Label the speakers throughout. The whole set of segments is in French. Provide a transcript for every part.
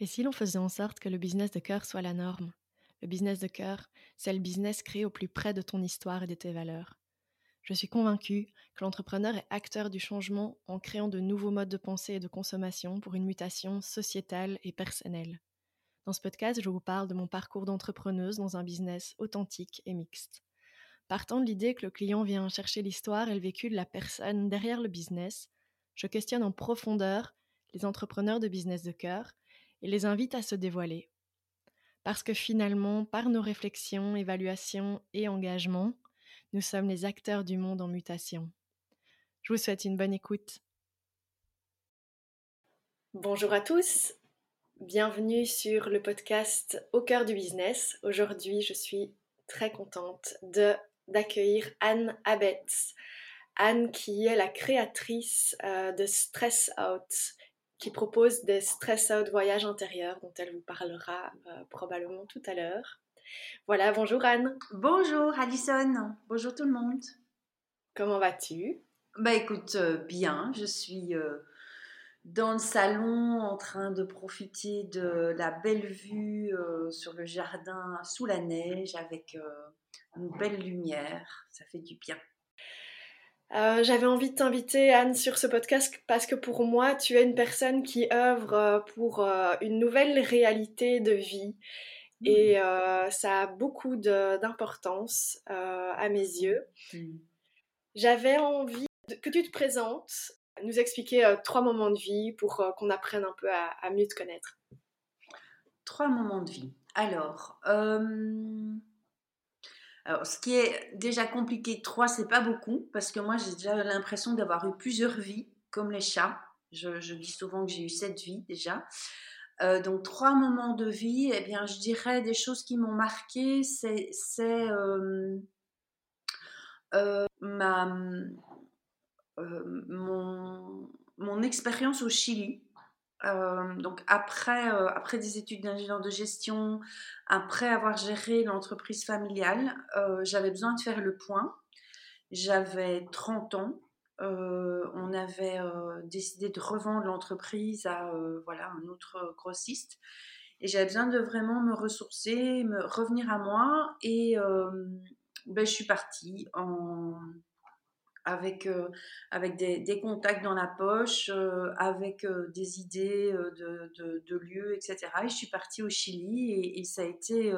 Speaker 1: Et si l'on faisait en sorte que le business de cœur soit la norme? Le business de cœur, c'est le business créé au plus près de ton histoire et de tes valeurs. Je suis convaincue que l'entrepreneur est acteur du changement en créant de nouveaux modes de pensée et de consommation pour une mutation sociétale et personnelle. Dans ce podcast, je vous parle de mon parcours d'entrepreneuse dans un business authentique et mixte. Partant de l'idée que le client vient chercher l'histoire et le vécu de la personne derrière le business, je questionne en profondeur les entrepreneurs de business de cœur et les invite à se dévoiler. Parce que finalement, par nos réflexions, évaluations et engagements, nous sommes les acteurs du monde en mutation. Je vous souhaite une bonne écoute. Bonjour à tous, bienvenue sur le podcast Au cœur du business. Aujourd'hui, je suis très contente d'accueillir Anne Abetz. Anne qui est la créatrice euh, de Stress Out, qui propose des Stress Out voyages intérieurs dont elle vous parlera euh, probablement tout à l'heure. Voilà, bonjour Anne.
Speaker 2: Bonjour Alison, bonjour tout le monde.
Speaker 1: Comment vas-tu?
Speaker 2: Bah écoute, euh, bien, je suis dans le salon en train de profiter de la belle vue sur le jardin sous la neige avec une belle lumière, ça fait du bien.
Speaker 1: Euh, j'avais envie de t'inviter, Anne, sur ce podcast parce que pour moi, tu es une personne qui œuvre euh, pour euh, une nouvelle réalité de vie. Mmh. Et ça a beaucoup d'importance à mes yeux. Mmh. J'avais envie que tu te présentes, nous expliquer trois moments de vie pour qu'on apprenne un peu à, à, mieux te connaître.
Speaker 2: Trois moments de vie. Alors, ce qui est déjà compliqué, trois, c'est pas beaucoup, parce que moi, j'ai déjà l'impression d'avoir eu plusieurs vies, comme les chats. Je, dis souvent que j'ai eu sept vies déjà. Euh, donc, trois moments de vie, eh bien, je dirais des choses qui m'ont marqué, c'est euh, euh, ma, mon expérience au Chili. Euh, donc après, euh, après des études d'ingénieur de gestion, après avoir géré l'entreprise familiale, euh, j'avais besoin de faire le point. J'avais 30 ans. on avait décidé de revendre l'entreprise à voilà, un autre grossiste. Et j'avais besoin de vraiment me ressourcer, me revenir à moi. Et ben, je suis partie en avec, euh, avec des, contacts dans la poche, euh, avec euh, des idées de, de, lieux, etc. Et je suis partie au Chili et, ça, a été,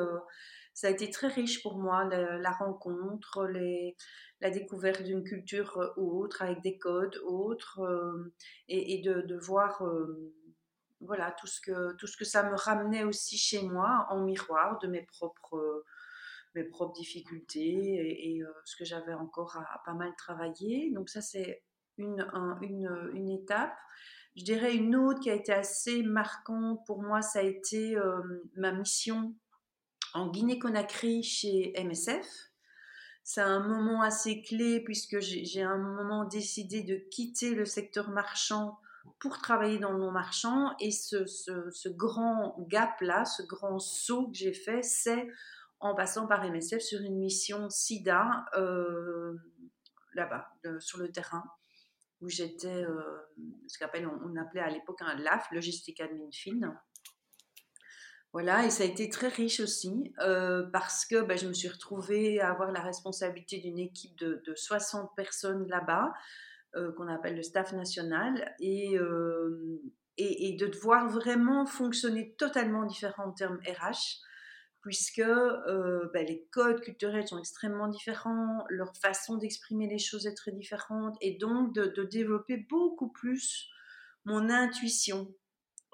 Speaker 2: ça a été très riche pour moi, la, rencontre, la découverte d'une culture autre, avec des codes autres, et, et, de, de voir voilà, tout, ce que, tout ce que ça me ramenait aussi chez moi en miroir de mes propres mes propres difficultés et, euh, ce que j'avais encore à, pas mal travailler. Donc ça, c'est une, une, une, étape. Je dirais une autre qui a été assez marquante pour moi, ça a été euh, ma mission en Guinée-Conakry chez MSF. C'est un moment assez clé puisque j'ai un moment décidé de quitter le secteur marchand pour travailler dans le non-marchand. Et ce, ce, ce grand gap-là, ce grand saut que j'ai fait, c'est en passant par MSF sur une mission SIDA euh, là-bas, sur le terrain, où j'étais euh, ce qu'on on, appelait à l'époque un LAF, Logistique Admin Fin. Voilà, et ça a été très riche aussi euh, parce que ben, je me suis retrouvée à avoir la responsabilité d'une équipe de, 60 personnes là-bas, qu'on appelle le staff national, et, et, et, de devoir vraiment fonctionner totalement différent en termes RH puisque euh, bah, les codes culturels sont extrêmement différents, leur façon d'exprimer les choses est très différente, et donc de, développer beaucoup plus mon intuition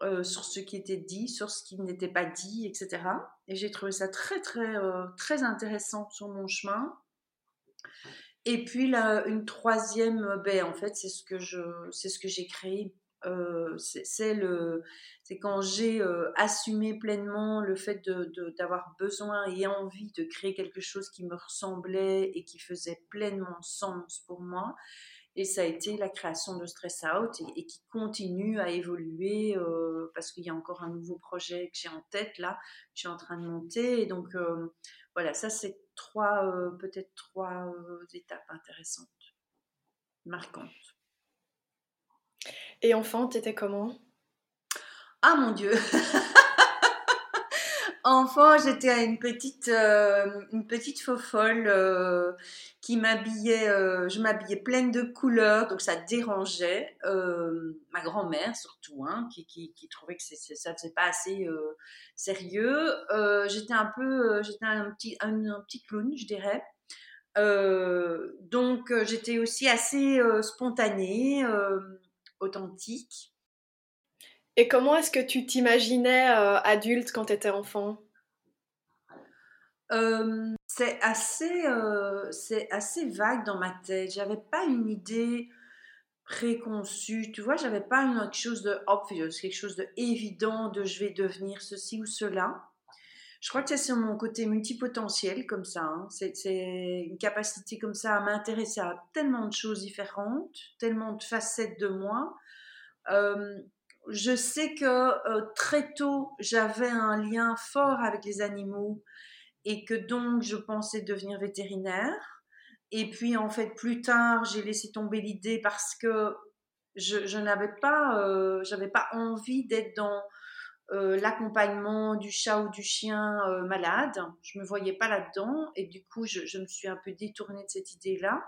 Speaker 2: euh, sur ce qui était dit, sur ce qui n'était pas dit, etc. Et j'ai trouvé ça très très euh, très intéressant sur mon chemin. Et puis là, une troisième, ben, en fait, c'est ce que c'est ce que j'ai créé euh, c'est quand j'ai euh, assumé pleinement le fait d'avoir besoin et envie de créer quelque chose qui me ressemblait et qui faisait pleinement sens pour moi et ça a été la création de Stress Out et, qui continue à évoluer euh, parce qu'il y a encore un nouveau projet que j'ai en tête là, que je suis en train de monter. Et donc voilà, ça c'est trois, peut-être trois étapes intéressantes, marquantes.
Speaker 1: Et enfant, t'étais comment?
Speaker 2: Ah mon Dieu Enfant, j'étais une petite, euh, une petite faux folle euh, qui m'habillait, euh, je m'habillais pleine de couleurs, donc ça dérangeait. ma grand-mère surtout, hein, qui, qui, trouvait que ça faisait pas assez sérieux. j'étais un peu, j'étais un petit, un, petit clown, je dirais. donc j'étais aussi assez spontanée, authentique.
Speaker 1: Et comment est-ce que tu t'imaginais euh, adulte quand tu étais enfant?
Speaker 2: Euh, C'est assez, euh, c'est assez vague dans ma tête. J'avais pas une idée préconçue. Tu vois, j'avais pas une, quelque chose de obvious, quelque chose de évident de je vais devenir ceci ou cela. Je crois que c'est sur mon côté multipotentiel comme ça. Hein. C'est une capacité comme ça à m'intéresser à tellement de choses différentes, tellement de facettes de moi je sais que euh, très tôt, j'avais un lien fort avec les animaux et que donc je pensais devenir vétérinaire. Et puis en fait, plus tard, j'ai laissé tomber l'idée parce que je, n'avais pas, euh, j'avais pas envie d'être dans euh, l'accompagnement du chat ou du chien malade. Je me voyais pas là-dedans et du coup, je, je, me suis un peu détournée de cette idée-là.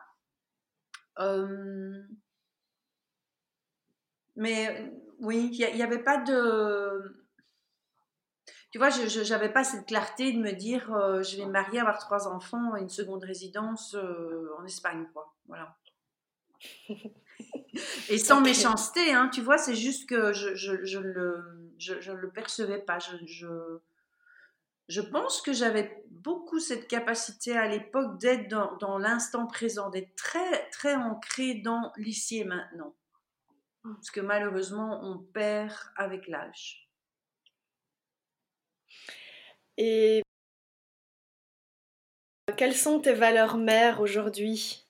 Speaker 2: mais oui, il n'y avait pas de. Tu vois, je n'avais pas cette clarté de me dire euh, je vais me marier, avoir trois enfants et une seconde résidence euh, en Espagne, quoi. Voilà. et sans méchanceté, hein, tu vois, c'est juste que je, je, je le, je, le percevais pas. Je, je, pense que j'avais beaucoup cette capacité à l'époque d'être dans, dans l'instant présent, d'être très, très ancré dans l'ici et maintenant ce que malheureusement on perd avec l'âge.
Speaker 1: Et quelles sont tes valeurs mères aujourd'hui?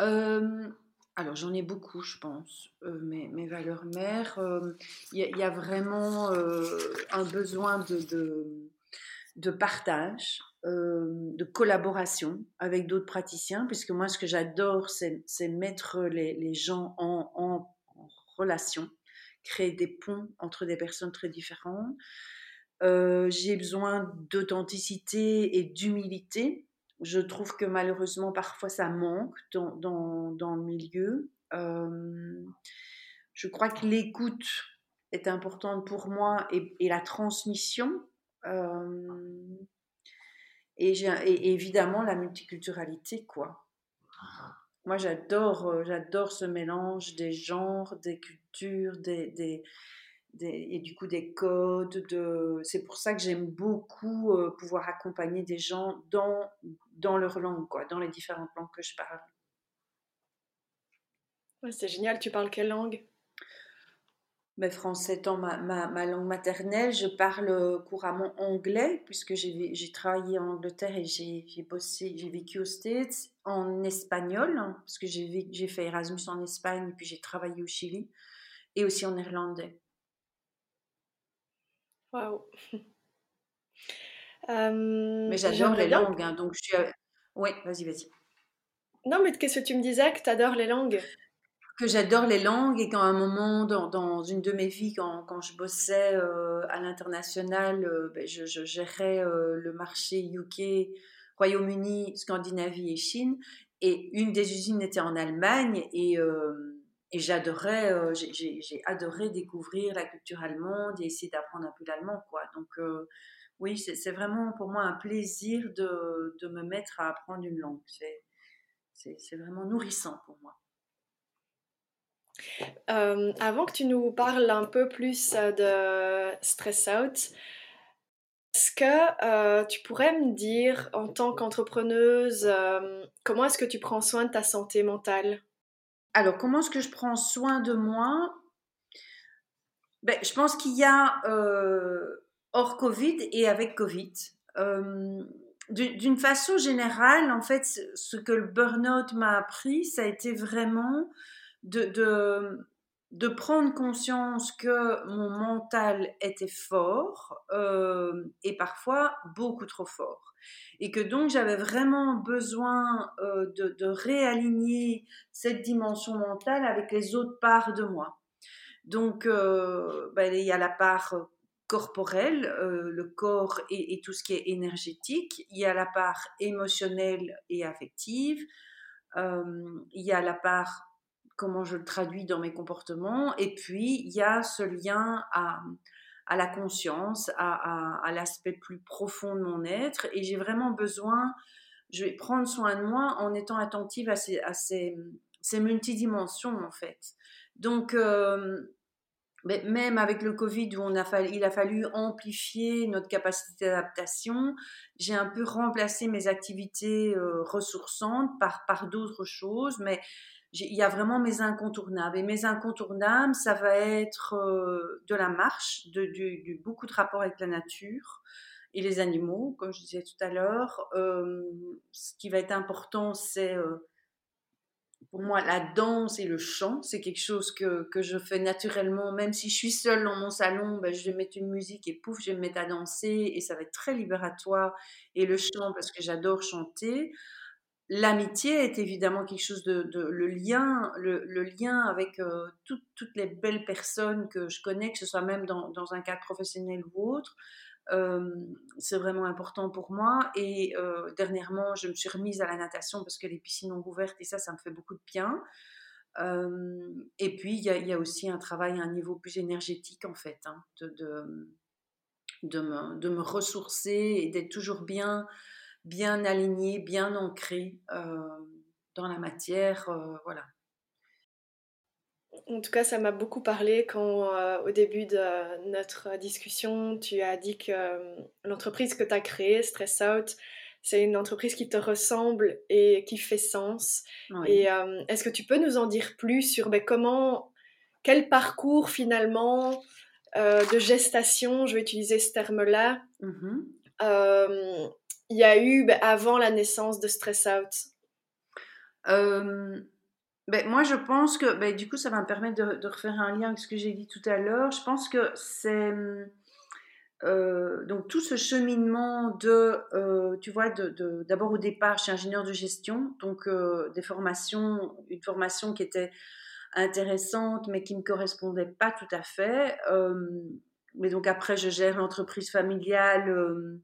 Speaker 2: Euh, Alors j'en ai beaucoup, je pense. Euh, mes, valeurs mères, il euh, y, a vraiment un besoin de, partage. Euh, de collaboration avec d'autres praticiens, puisque moi, ce que j'adore, c'est mettre les, gens en, relation, créer des ponts entre des personnes très différentes. Euh, j'ai besoin d'authenticité et d'humilité. Je trouve que malheureusement, parfois, ça manque dans, dans, le milieu. Euh, je crois que l'écoute est importante pour moi et, la transmission. Et, et, évidemment la multiculturalité, quoi. Moi, j'adore, euh, j'adore ce mélange des genres, des cultures, des, des, et du coup des codes. De... C'est pour ça que j'aime beaucoup euh, pouvoir accompagner des gens dans, dans leur langue, quoi, dans les différentes langues que je parle.
Speaker 1: c'est génial. Tu parles quelle langue?
Speaker 2: Mais français étant ma, ma, langue maternelle, je parle couramment anglais puisque j'ai travaillé en Angleterre et j'ai bossé, j'ai vécu aux States, en espagnol hein, parce que j'ai fait Erasmus en Espagne et puis j'ai travaillé au Chili et aussi en néerlandais.
Speaker 1: Waouh.
Speaker 2: mais j'adore les langues, hein, donc je suis. Oui, vas-y, vas-y.
Speaker 1: Non, mais qu'est-ce que tu me disais que tu adores les langues?
Speaker 2: Que j'adore les langues et qu'à un moment dans, dans, une de mes vies, quand, quand je bossais euh, à l'international, euh, ben, je, je, gérais euh, le marché UK, Royaume-Uni, Scandinavie et Chine. Et une des usines était en Allemagne et, et j'adorais, j'ai adoré découvrir la culture allemande et essayer d'apprendre un peu l'allemand. quoi. Donc oui, c'est vraiment pour moi un plaisir de, de me mettre à apprendre une langue. C'est vraiment nourrissant pour moi.
Speaker 1: Euh, avant que tu nous parles un peu plus euh, de Stress Out, est-ce que euh, tu pourrais me dire, en tant qu'entrepreneuse, comment est-ce que tu prends soin de ta santé mentale?
Speaker 2: Alors, comment est-ce que je prends soin de moi? Ben, Je pense qu'il y a hors Covid et avec Covid. D'une façon générale, en fait, ce que le burn-out m'a appris, ça a été vraiment de, prendre conscience que mon mental était fort euh, et parfois beaucoup trop fort. Et que donc j'avais vraiment besoin euh, de, réaligner cette dimension mentale avec les autres parts de moi. Donc, ben, il y a la part corporelle, le corps et, et, tout ce qui est énergétique. Il y a la part émotionnelle et affective. il y a la part comment je le traduis dans mes comportements. Et puis, il y a ce lien à, la conscience, à, l'aspect plus profond de mon être. Et j'ai vraiment besoin, je vais prendre soin de moi en étant attentive à ces, à ces, multidimensions, en fait. Donc, euh, même avec le Covid où il a fallu amplifier notre capacité d'adaptation, j'ai un peu remplacé mes activités euh, ressourçantes par, par d'autres choses, mais il y a vraiment mes incontournables. Et mes incontournables, ça va être euh, de la marche, de, beaucoup de rapport avec la nature et les animaux, comme je disais tout à l'heure. Euh, ce qui va être important, c'est euh, pour moi la danse et le chant. C'est quelque chose que, que, je fais naturellement, même si je suis seule dans mon salon, ben, je vais mettre une musique et pouf, je vais me mettre à danser et ça va être très libératoire. Et le chant, parce que j'adore chanter. L'amitié est évidemment quelque chose de, le lien, le, lien avec euh, toutes les belles personnes que je connais, que ce soit même dans, un cadre professionnel ou autre. Euh, c'est vraiment important pour moi. Et euh, dernièrement, je me suis remise à la natation parce que les piscines ont ouvert et ça, ça me fait beaucoup de bien. et puis, il y, a aussi un travail à un niveau plus énergétique, en fait, hein, de, de, me, de, me, ressourcer et d'être toujours bien bien aligné, bien ancré euh, dans la matière. Euh, voilà.
Speaker 1: En tout cas, ça m'a beaucoup parlé quand, euh, au début de notre discussion, tu as dit que l'entreprise que tu as créée, Stress Out, c'est une entreprise qui te ressemble et qui fait sens. Et est-ce que tu peux nous en dire plus sur ben, comment, quel parcours finalement de gestation, je vais utiliser ce terme-là, mmh il y a eu ben, avant la naissance de Stress Out
Speaker 2: ben, Moi, je pense que, ben, du coup, ça va me permettre de, refaire un lien avec ce que j'ai dit tout à l'heure. Je pense que c'est... Euh, donc tout ce cheminement de, euh, tu vois, d'abord au départ, je suis ingénieur de gestion, donc euh, des formations, une formation qui était intéressante, mais qui ne me correspondait pas tout à fait. mais donc après, je gère l'entreprise familiale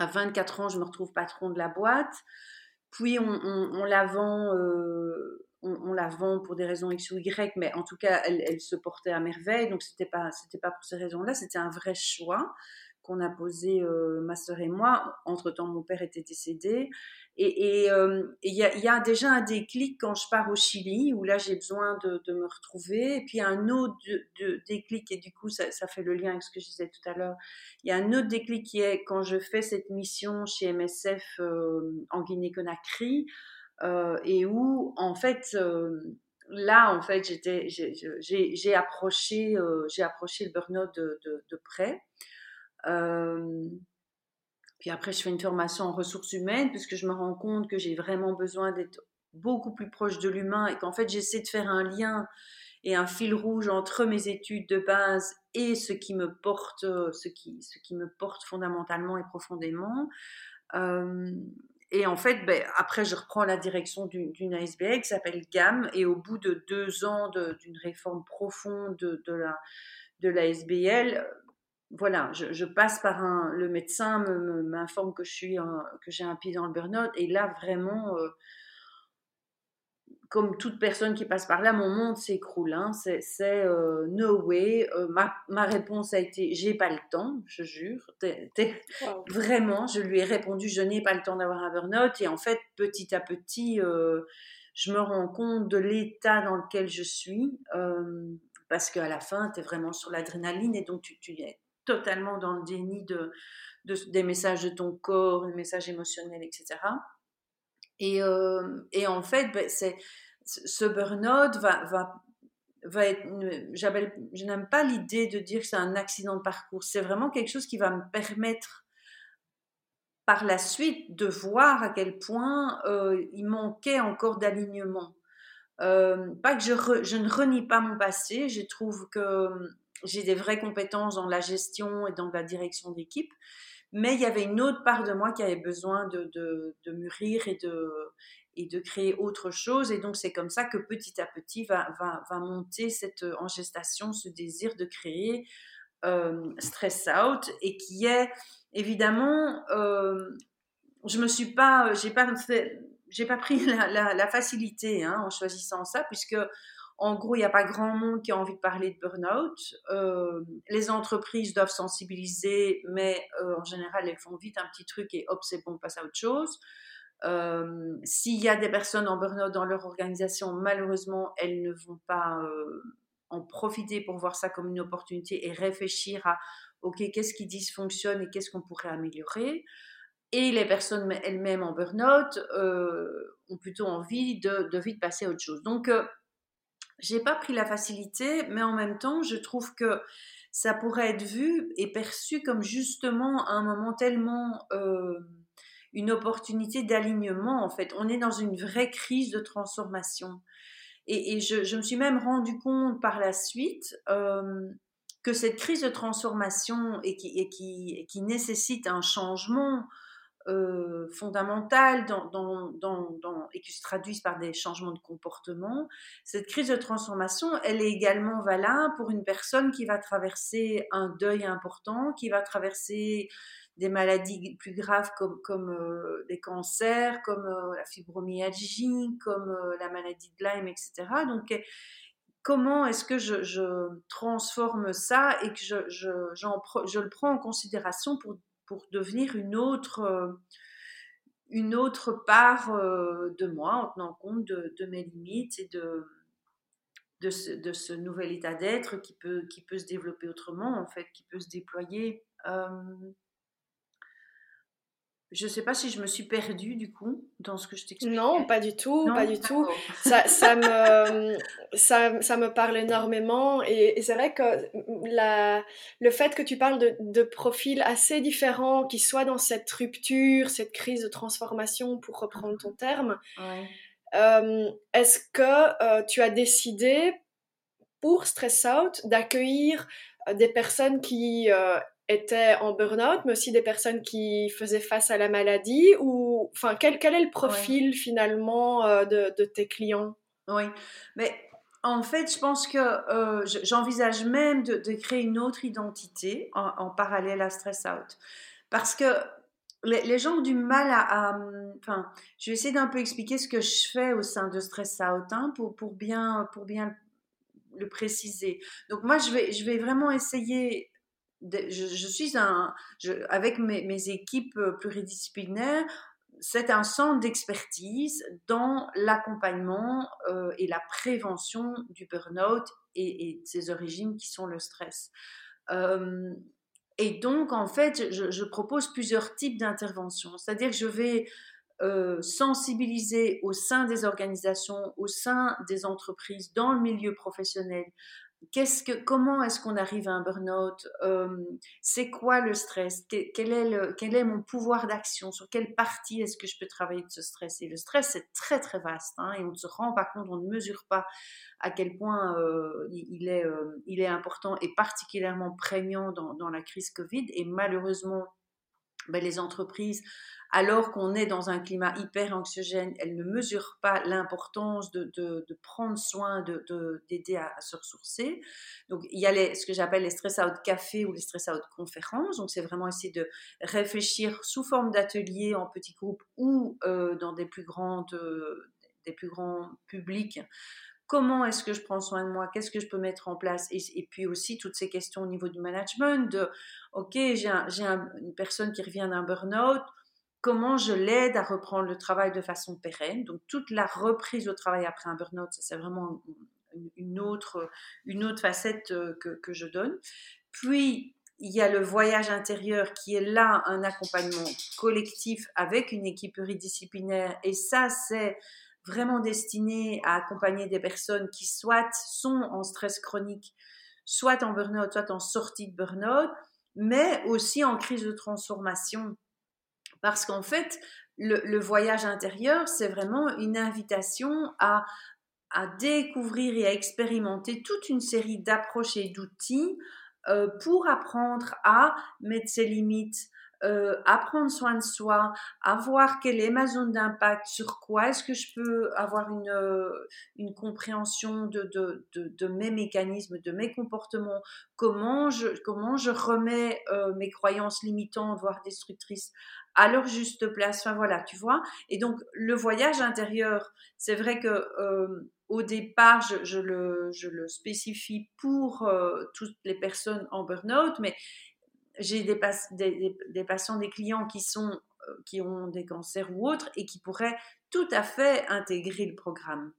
Speaker 2: à 24 ans, je me retrouve patron de la boîte. Puis on, la vend, euh, on, la vend pour des raisons X ou Y, mais en tout cas, elle, se portait à merveille. Donc c'était pas, pas pour ces raisons-là, c'était un vrai choix qu'on a posé euh, ma sœur et moi. Entre-temps, mon père était décédé. Et euh, il y, a déjà un déclic quand je pars au Chili, où là, j'ai besoin de, me retrouver. Et puis, un autre déclic, et du coup, ça, fait le lien avec ce que je disais tout à l'heure. Il y a un autre déclic qui est quand je fais cette mission chez MSF euh, en Guinée-Conakry, et où, en fait, là, en fait, j'ai approché, approché le burn-out de, près. Euh, puis après, je fais une formation en ressources humaines puisque je me rends compte que j'ai vraiment besoin d'être beaucoup plus proche de l'humain et qu'en fait, j'essaie de faire un lien et un fil rouge entre mes études de base et ce qui me porte, ce qui, ce qui me porte fondamentalement et profondément. Euh, et en fait, ben, après, je reprends la direction d'une ASBL qui s'appelle GAM. Et au bout de deux ans d'une réforme profonde de, de la de l'ASBL, voilà, je, passe par un, le médecin m'informe que je suis que j'ai un pied dans le burn-out et là vraiment, euh, comme toute personne qui passe par là, mon monde s'écroule. Hein. c'est euh, no way. Euh, ma, ma, réponse a été j'ai pas le temps, je jure. Vraiment, je lui ai répondu je n'ai pas le temps d'avoir un burn-out et en fait petit à petit, je me rends compte de l'état dans lequel je suis parce qu'à la fin, tu es vraiment sur l'adrénaline et donc tu, tu totalement dans le déni de, des messages de ton corps, des messages émotionnels, etc. Et, euh, et en fait, ben, ce burn-out va, être. Je n'aime pas l'idée de dire que c'est un accident de parcours. C'est vraiment quelque chose qui va me permettre par la suite de voir à quel point euh, il manquait encore d'alignement. Euh, pas que je, ne renie pas mon passé, je trouve que j'ai des vraies compétences dans la gestion et dans la direction d'équipe, mais il y avait une autre part de moi qui avait besoin de, de, mûrir et de, et, de créer autre chose. Et donc, c'est comme ça que petit à petit va, va, va monter cette, en gestation ce désir de créer Stress Out et qui est évidemment, je me suis pas, j'ai pas pas pris la, la, facilité hein, en choisissant ça, puisque en gros, il n'y a pas grand monde qui a envie de parler de burn-out. Euh, les entreprises doivent sensibiliser, mais euh, en général, elles font vite un petit truc et hop, c'est bon, on passe à autre chose. Euh, S'il y a des personnes en burn-out dans leur organisation, malheureusement, elles ne vont pas en profiter pour voir ça comme une opportunité et réfléchir à, OK, qu'est-ce qui dysfonctionne et qu'est-ce qu'on pourrait améliorer. Et les personnes elles-mêmes en burn-out ont plutôt envie de, de, vite passer à autre chose. Donc, j'ai pas pris la facilité, mais en même temps, je trouve que ça pourrait être vu et perçu comme justement un moment tellement euh, une opportunité d'alignement. En fait, on est dans une vraie crise de transformation. Et, je, me suis même rendu compte par la suite euh, que cette crise de transformation et qui nécessite un changement euh, fondamentales et qui se traduisent par des changements de comportement. Cette crise de transformation, elle est également valable pour une personne qui va traverser un deuil important, qui va traverser des maladies plus graves comme, comme euh, des cancers, comme euh, la fibromyalgie, comme la maladie de Lyme, etc. Donc, comment est-ce que je, transforme ça et que je le prends en considération pour pour devenir une autre, euh, une autre part euh, de moi en tenant compte de, mes limites et de, de, ce, de ce nouvel état d'être qui peut, qui peut se développer autrement, en fait, qui peut se déployer. Euh, je ne sais pas si je me suis perdue du coup dans ce que je t'explique.
Speaker 1: Non, pas du tout, pas du tout. Ça, ça, me, ça, ça, me parle énormément et, c'est vrai que la, le fait que tu parles de, de, profils assez différents qui soient dans cette rupture, cette crise de transformation, pour reprendre ton terme, euh, est-ce que euh, tu as décidé pour Stress Out d'accueillir euh, des personnes qui étaient en burn-out, mais aussi des personnes qui faisaient face à la maladie ou enfin quel, quel est le profil finalement euh, de, de, tes clients?
Speaker 2: Oui, mais en fait, je pense que euh, j'envisage même de, de, créer une autre identité en, parallèle à Stress Out, parce que les, gens ont du mal à, enfin, je vais essayer d'un peu expliquer ce que je fais au sein de Stress Out hein, pour, pour bien pour bien le préciser. Donc moi, je vais, je vais vraiment essayer je, suis avec mes, équipes euh, pluridisciplinaires, c'est un centre d'expertise dans l'accompagnement euh, et la prévention du burn-out et, ses origines qui sont le stress. Euh, et donc, en fait, je, propose plusieurs types d'interventions. C'est-à-dire que je vais sensibiliser au sein des organisations, au sein des entreprises, dans le milieu professionnel, comment est-ce qu'on arrive à un burn-out C'est quoi le stress? Quel est, mon pouvoir d'action? Sur quelle partie est-ce que je peux travailler de ce stress? Et le stress, c'est très très vaste hein, et on ne se rend pas compte, on ne mesure pas à quel point il, est, il est important et particulièrement prégnant dans la crise Covid. Et malheureusement, ben, les entreprises alors qu'on est dans un climat hyper anxiogène, elle ne mesure pas l'importance de, prendre soin, d'aider à, se ressourcer. Donc, il y a ce que j'appelle les stress out café ou les stress out conférences. Donc, c'est vraiment essayer de réfléchir sous forme d'ateliers en petits groupes ou euh, dans des plus grandes, euh, des plus grands publics comment est-ce que je prends soin de moi, qu'est-ce que je peux mettre en place, et, puis aussi toutes ces questions au niveau du management, de, ok, j'ai une personne qui revient d'un burn-out, comment je l'aide à reprendre le travail de façon pérenne? Donc toute la reprise au travail après un burn-out, c'est vraiment une autre, une autre facette euh, que, que je donne. Puis, il y a le voyage intérieur qui est là un accompagnement collectif avec une équipe pluridisciplinaire. Et ça, c'est vraiment destiné à accompagner des personnes qui soit sont en stress chronique, soit en burn-out, soit en sortie de burn-out, mais aussi en crise de transformation. Parce qu'en fait, le, voyage intérieur, c'est vraiment une invitation à, découvrir et à expérimenter toute une série d'approches et d'outils euh, pour apprendre à mettre ses limites, euh, à prendre soin de soi, à voir quelle est ma zone d'impact, sur quoi est-ce que je peux avoir une, euh, une compréhension de, de, de, mes mécanismes, de mes comportements, comment je, comment je remets euh, mes croyances limitantes, voire destructrices, à leur juste place. Enfin voilà, tu vois. Et donc le voyage intérieur, c'est vrai que au départ, je, je, le, je, le, spécifie pour toutes les personnes en burn-out, mais j'ai des, des, patients, des clients qui, sont, euh, qui ont des cancers ou autres et qui pourraient tout à fait intégrer le programme.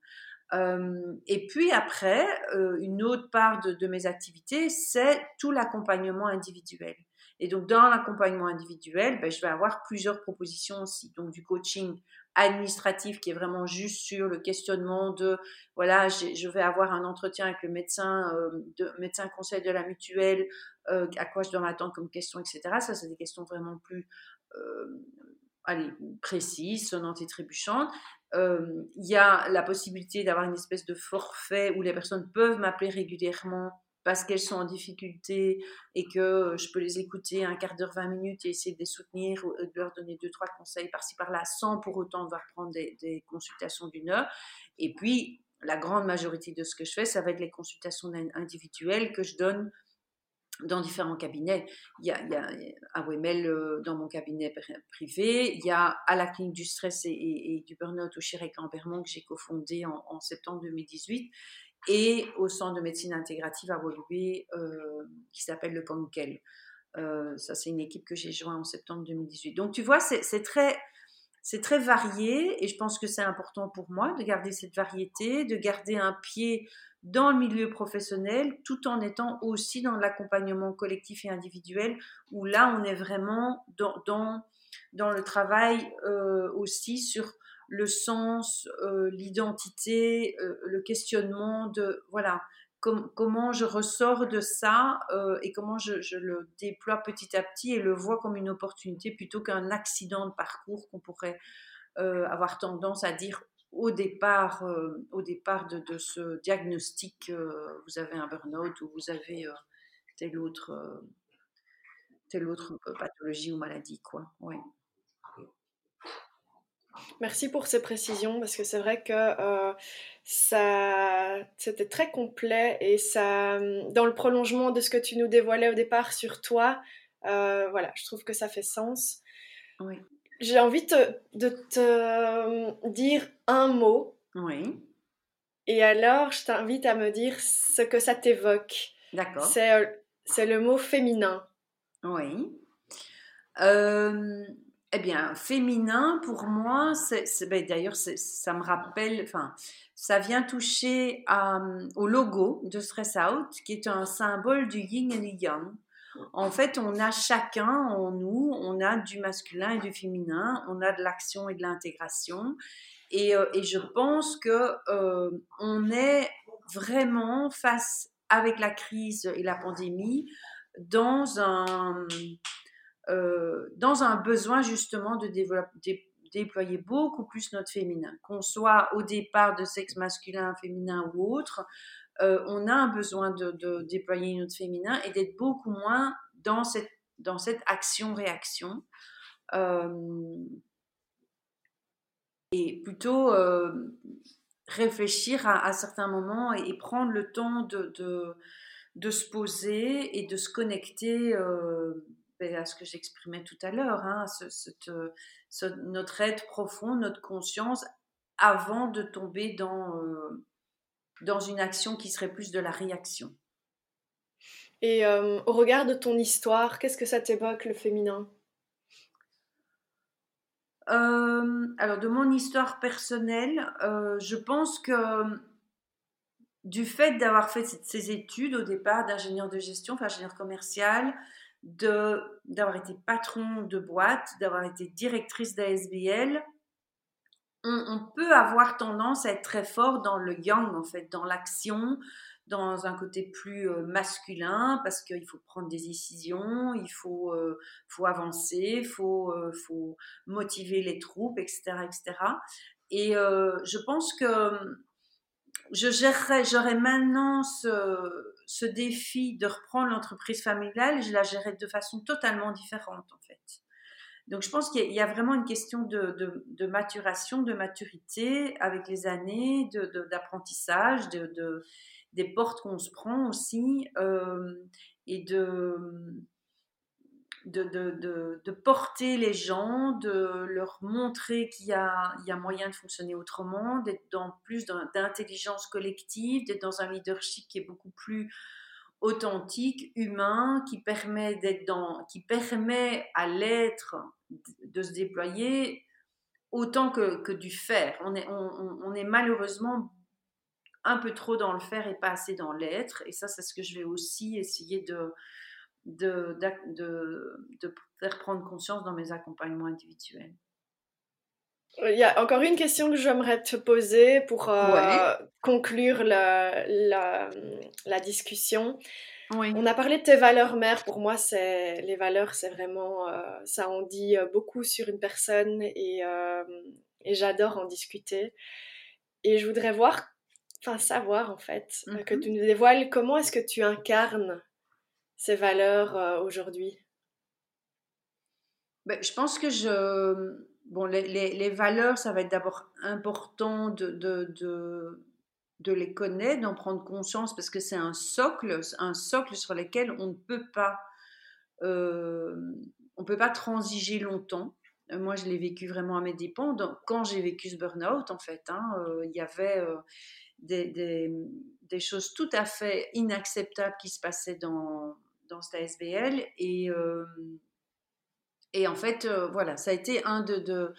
Speaker 2: Euh, et puis après, euh, une autre part de, mes activités, c'est tout l'accompagnement individuel. Et donc dans l'accompagnement individuel, ben, je vais avoir plusieurs propositions aussi. Donc du coaching administratif qui est vraiment juste sur le questionnement de voilà je vais avoir un entretien avec le médecin de médecin conseil de la mutuelle euh, à quoi je dois m'attendre comme question, etc. Ça, c'est des questions vraiment plus euh, précises, sonnantes et trébuchantes. Euh, il y a la possibilité d'avoir une espèce de forfait où les personnes peuvent m'appeler régulièrement parce qu'elles sont en difficulté et que je peux les écouter un quart d'heure, 20 minutes et essayer de les soutenir, ou de leur donner deux, trois conseils par-ci par-là, sans pour autant devoir prendre des consultations d'une heure. Et puis, la grande majorité de ce que je fais, ça va être les consultations individuelles que je donne dans différents cabinets. Il y a, il à Wemel euh, dans mon cabinet privé, il y a à la clinique du stress et, du burn-out au Chirec en que j'ai cofondé en, septembre 2018 et au centre de médecine intégrative à Woluwe euh, qui s'appelle le Conkel. Euh, ça, c'est une équipe que j'ai joint en septembre 2018. Donc, tu vois, c'est très, c'est très varié et je pense que c'est important pour moi de garder cette variété, de garder un pied dans le milieu professionnel tout en étant aussi dans l'accompagnement collectif et individuel où là on est vraiment dans, le travail euh, aussi sur le sens, euh, l'identité, euh, le questionnement de voilà comment je ressors de ça et comment je, le déploie petit à petit et le vois comme une opportunité plutôt qu'un accident de parcours qu'on pourrait avoir tendance à dire au départ, euh, au départ de, ce diagnostic, euh, vous avez un burn-out ou vous avez euh, telle autre, telle autre pathologie ou maladie. Quoi.
Speaker 1: Merci pour ces précisions parce que c'est vrai que ça c'était très complet et ça dans le prolongement de ce que tu nous dévoilais au départ sur toi voilà je trouve que ça fait sens
Speaker 2: oui
Speaker 1: j'ai envie de te euh, dire un mot.
Speaker 2: Oui.
Speaker 1: Et alors, je t'invite à me dire ce que ça t'évoque.
Speaker 2: D'accord.
Speaker 1: C'est, euh, c'est le mot féminin.
Speaker 2: Oui. Euh, eh bien, féminin, pour moi, c'est, ben, d'ailleurs, ça me rappelle, enfin, ça vient toucher au logo de Stress Out, qui est un symbole du yin et du yang. En fait, on a chacun en nous, on a du masculin et du féminin, on a de l'action et de l'intégration. Et, euh, je pense que euh, on est vraiment face avec la crise et la pandémie dans un euh, dans un besoin justement de déployer beaucoup plus notre féminin, qu'on soit au départ de sexe masculin, féminin ou autre, euh, on a un besoin de, déployer notre féminin et d'être beaucoup moins dans cette, action-réaction. Euh, et plutôt réfléchir à, certains moments et, prendre le temps de, se poser et de se connecter à ce que j'exprimais tout à l'heure, hein, notre être profond, notre conscience, avant de tomber dans, dans une action qui serait plus de la réaction.
Speaker 1: Et euh, au regard de ton histoire, qu'est-ce que ça t'évoque le féminin?
Speaker 2: Euh, Alors de mon histoire personnelle, euh, je pense que du fait d'avoir fait ces études au départ d'ingénieur de gestion, enfin ingénieur commercial, d'avoir été patron de boîte, d'avoir été directrice d'ASBL, on, peut avoir tendance à être très fort dans le yang, en fait, dans l'action, dans un côté plus euh, masculin, parce qu'il faut prendre des décisions, il faut, euh, faut avancer, il faut, euh, faut motiver les troupes, etc. etc. Et je pense que je gérerais, j'aurais maintenant ce, ce, défi de reprendre l'entreprise familiale, je la gérerais de façon totalement différente, en fait. Donc je pense qu'il y, a vraiment une question de, maturation, de maturité avec les années, d'apprentissage, de, des portes qu'on se prend aussi, euh, et de, de, porter les gens, de leur montrer qu'il y a, moyen de fonctionner autrement, d'être dans plus d'intelligence collective, d'être dans un leadership qui est beaucoup plus authentique, humain, qui permet d'être dans, qui permet à l'être de se déployer autant que, du faire. On, est malheureusement un peu trop dans le faire et pas assez dans l'être. Et ça, c'est ce que je vais aussi essayer de, de, de, faire prendre conscience dans mes accompagnements individuels.
Speaker 1: Il y a encore une question que j'aimerais te poser pour euh, conclure la, la, la discussion. On a parlé de tes valeurs mères. Pour moi, c'est les valeurs, c'est vraiment euh, ça en dit euh, beaucoup sur une personne et, et j'adore en discuter. Et je voudrais voir, enfin savoir en fait, que mm-hmm. tu nous dévoiles comment est-ce que tu incarnes ces valeurs aujourd'hui?
Speaker 2: Ben, je pense que je bon, les, les, valeurs, ça va être d'abord important de, de, de, de, les connaître, d'en prendre conscience, parce que c'est un socle, un socle sur lequel on ne peut pas, euh, on peut pas transiger longtemps. Euh, moi, je l'ai vécu vraiment à mes dépens. quand j'ai vécu ce burn-out, en fait, hein, euh, il y avait des, des, des, choses tout à fait inacceptables qui se passaient dans, dans cette ASBL. Et et en fait, euh, voilà, ça a été un de,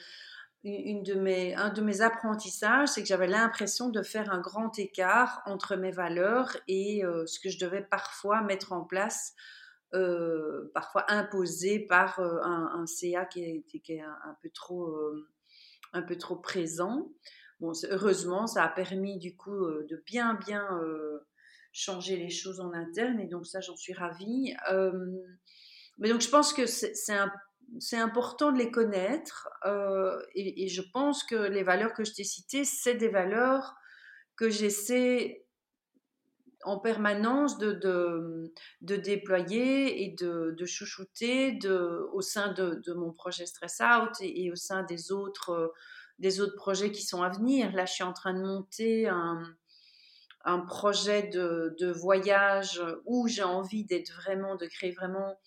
Speaker 2: une de mes, un de mes apprentissages, c'est que j'avais l'impression de faire un grand écart entre mes valeurs et euh, ce que je devais parfois mettre en place, euh, parfois imposé par un, CA qui est, un, peu trop, un peu trop présent. Bon, heureusement, ça a permis du coup de bien, bien changer les choses en interne et donc ça, j'en suis ravie. mais donc, je pense que c'est important de les connaître euh, et, je pense que les valeurs que je t'ai citées, c'est des valeurs que j'essaie en permanence de, de, déployer et de, de chouchouter de, au sein de, mon projet Stress Out et, au sein des autres, des autres projets qui sont à venir. Là, je suis en train de monter un, un projet de, voyage où j'ai envie d'être vraiment, de créer vraiment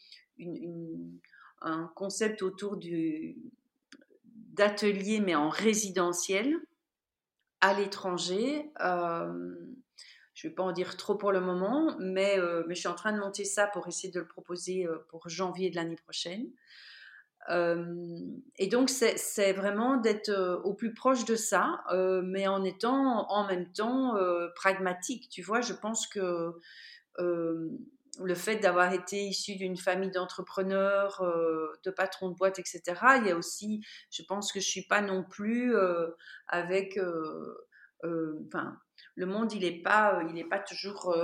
Speaker 2: un concept autour du, d'atelier, mais en résidentiel, à l'étranger. Euh, je ne vais pas en dire trop pour le moment, mais, euh, mais, je suis en train de monter ça pour essayer de le proposer euh, pour janvier de l'année prochaine. Et donc, c'est vraiment d'être au plus proche de ça, mais en étant en même temps pragmatique. Tu vois, je pense que le fait d'avoir été issu d'une famille d'entrepreneurs, de patrons de boîte, etc. Il y a aussi, je pense que je suis pas non plus avec, enfin, le monde il n'est pas, pas toujours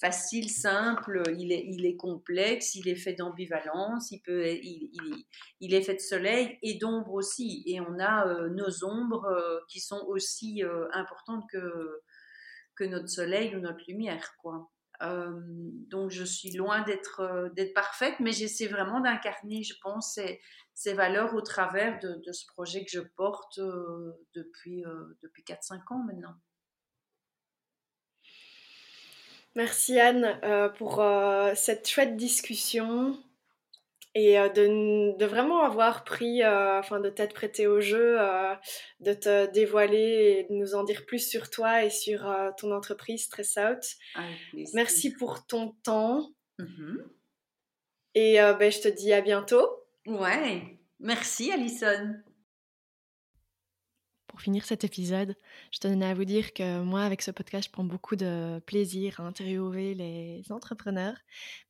Speaker 2: facile, simple, il est, il est complexe, il est fait d'ambivalence, il peut, il, il, il, est fait de soleil et d'ombre aussi, et on a nos ombres qui sont aussi importantes que que notre soleil ou notre lumière, quoi. Euh, donc je suis loin d'être euh, parfaite, mais j'essaie vraiment d'incarner, je pense, ces, ces, valeurs au travers de, de, ce projet que je porte euh, depuis, depuis 4-5 ans maintenant.
Speaker 1: Merci Anne pour cette chouette discussion et euh, de, de, vraiment avoir pris, euh, enfin de t'être prêté au jeu, euh, de te dévoiler et de nous en dire plus sur toi et sur ton entreprise Stress Out. Merci pour ton temps. Mm-hmm. Et ben, je te dis à bientôt.
Speaker 2: Ouais, merci Alison.
Speaker 1: Pour finir cet épisode, je tenais à vous dire que moi, avec ce podcast, je prends beaucoup de plaisir à interviewer les entrepreneurs,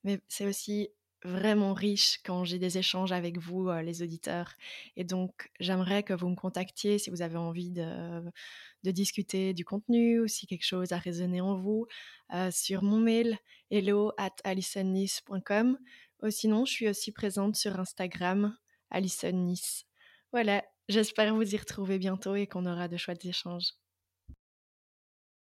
Speaker 1: mais c'est aussi vraiment riche quand j'ai des échanges avec vous, euh, les auditeurs. Et donc, j'aimerais que vous me contactiez si vous avez envie de, discuter du contenu ou si quelque chose a résonné en vous euh, sur mon mail hello at. Ou sinon, je suis aussi présente sur Instagram, Alison Voilà, j'espère vous y retrouver bientôt et qu'on aura de chouettes échanges.